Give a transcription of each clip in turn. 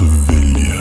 Savilyev.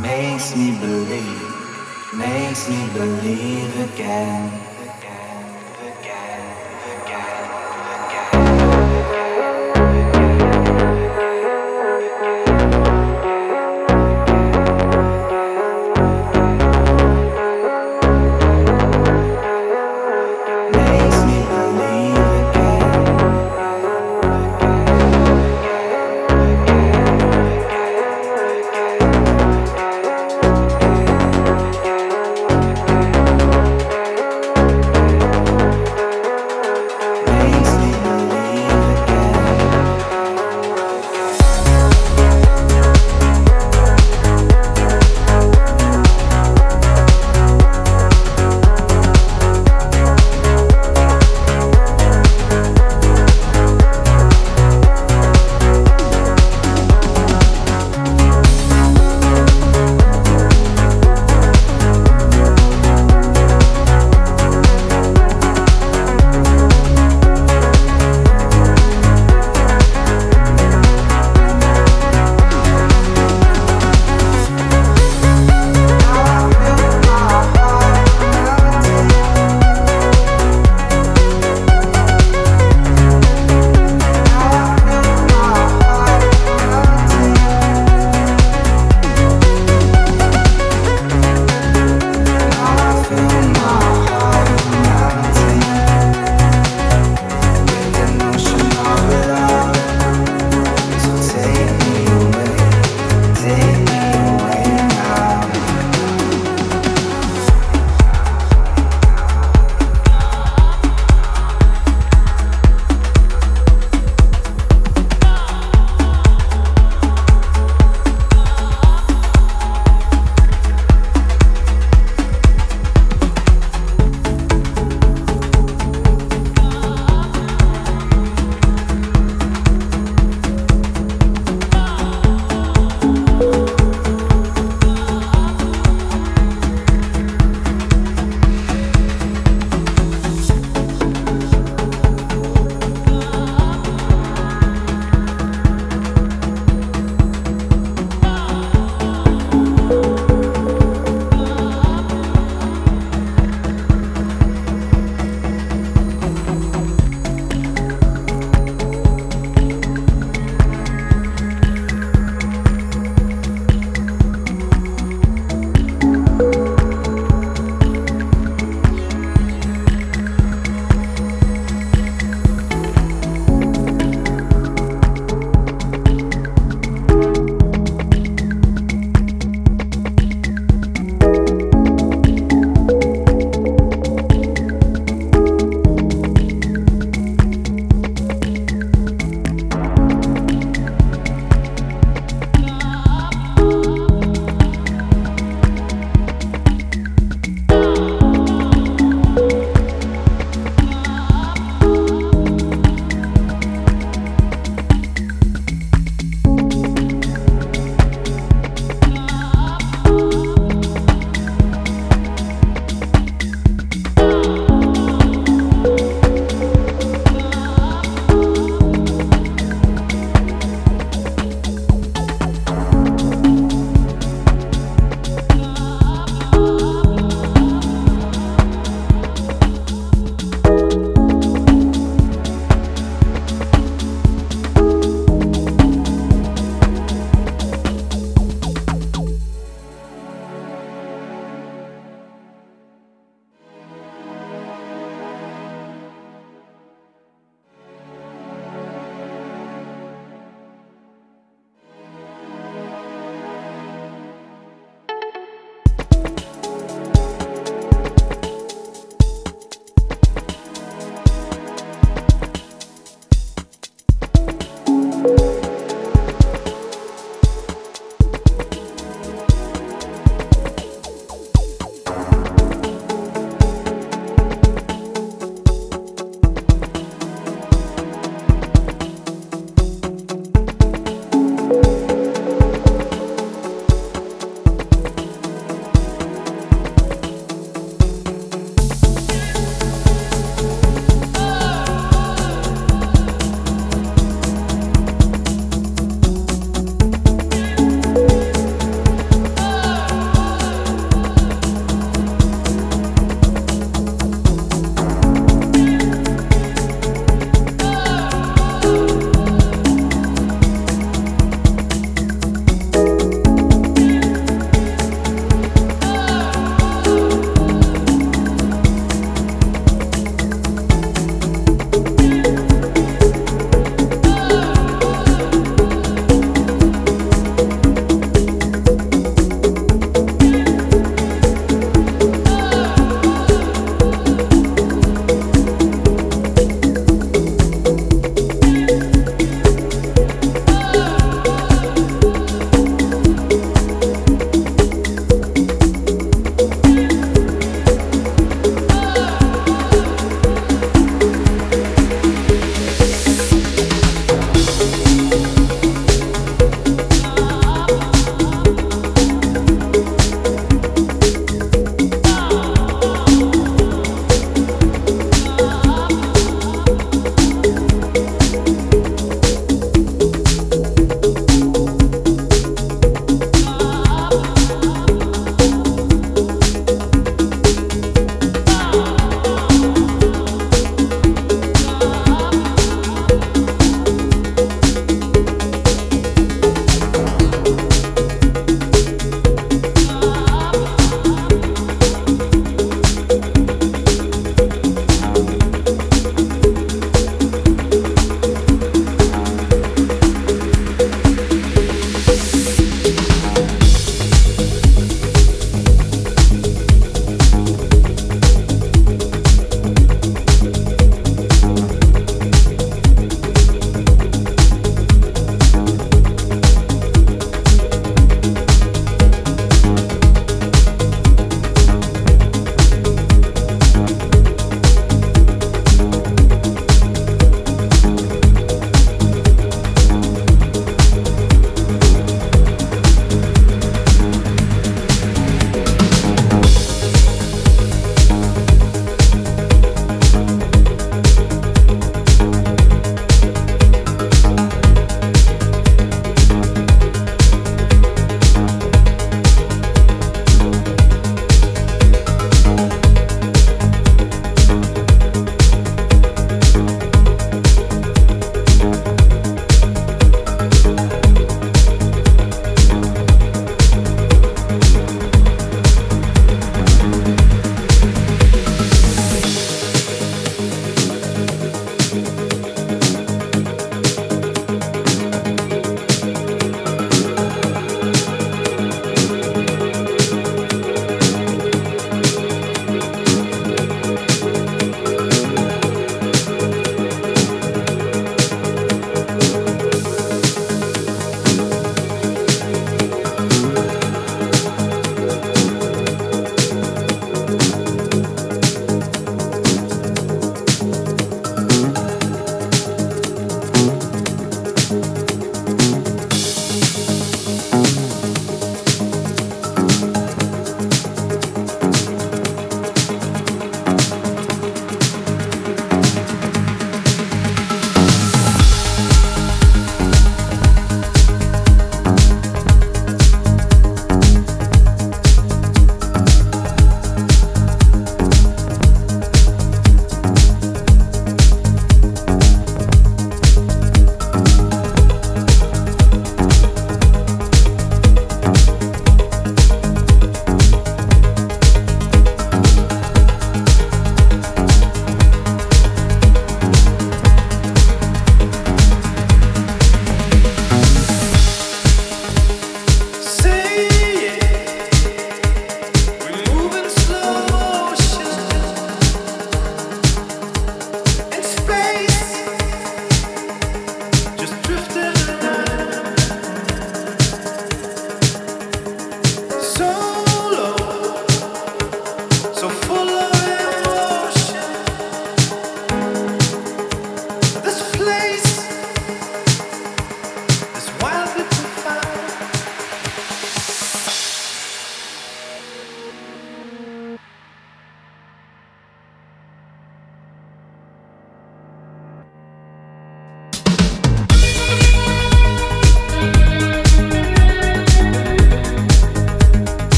Makes me believe, makes me believe again.